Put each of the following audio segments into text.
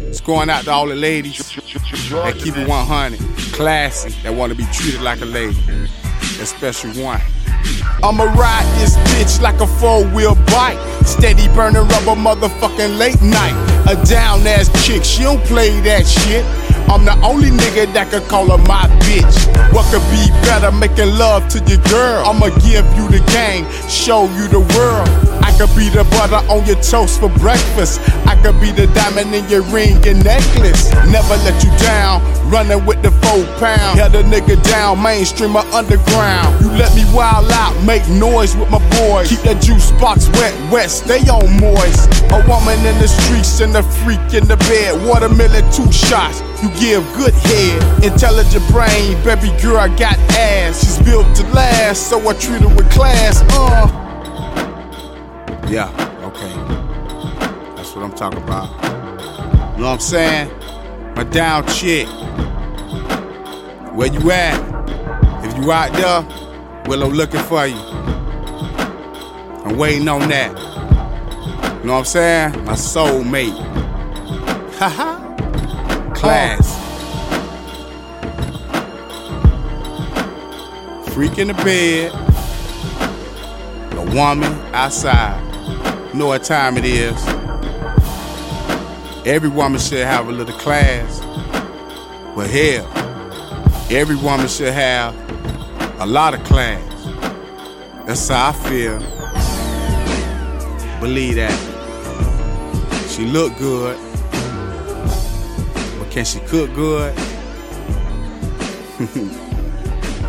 It's going out to all the ladies that keep it 100, classy, that want to be treated like a lady. Especially one. I'ma ride this bitch like a four-wheel bike. Steady burning rubber motherfucking late night. A down ass chick, she don't play that shit. I'm the only nigga that could call her my bitch. What could be better making love to your girl? I'ma give you the game, show you the world. I could be the butter on your toast for breakfast. Could be the diamond in your ring and necklace. Never let you down, running with the four pound. Held a nigga down, mainstream or underground. You let me wild out, make noise with my boys. Keep that juice box wet, wet, stay on moist. A woman in the streets and a freak in the bed. Watermelon, two shots. You give good head, intelligent brain, baby girl, I got ass. She's built to last, so I treat her with class. Uh. Yeah, okay. What I'm talking about. You know what I'm saying? My down chick. Where you at? If you out there, Wilo looking for you. I'm waiting on that. You know what I'm saying? My soulmate. Haha. Class. Freak in the bed. A woman outside. Know what time it is. Every woman should have a little class. But hell, every woman should have a lot of class. That's how I feel. Believe that. She look good. But can she cook good?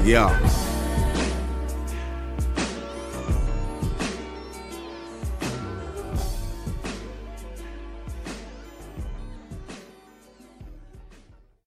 yeah.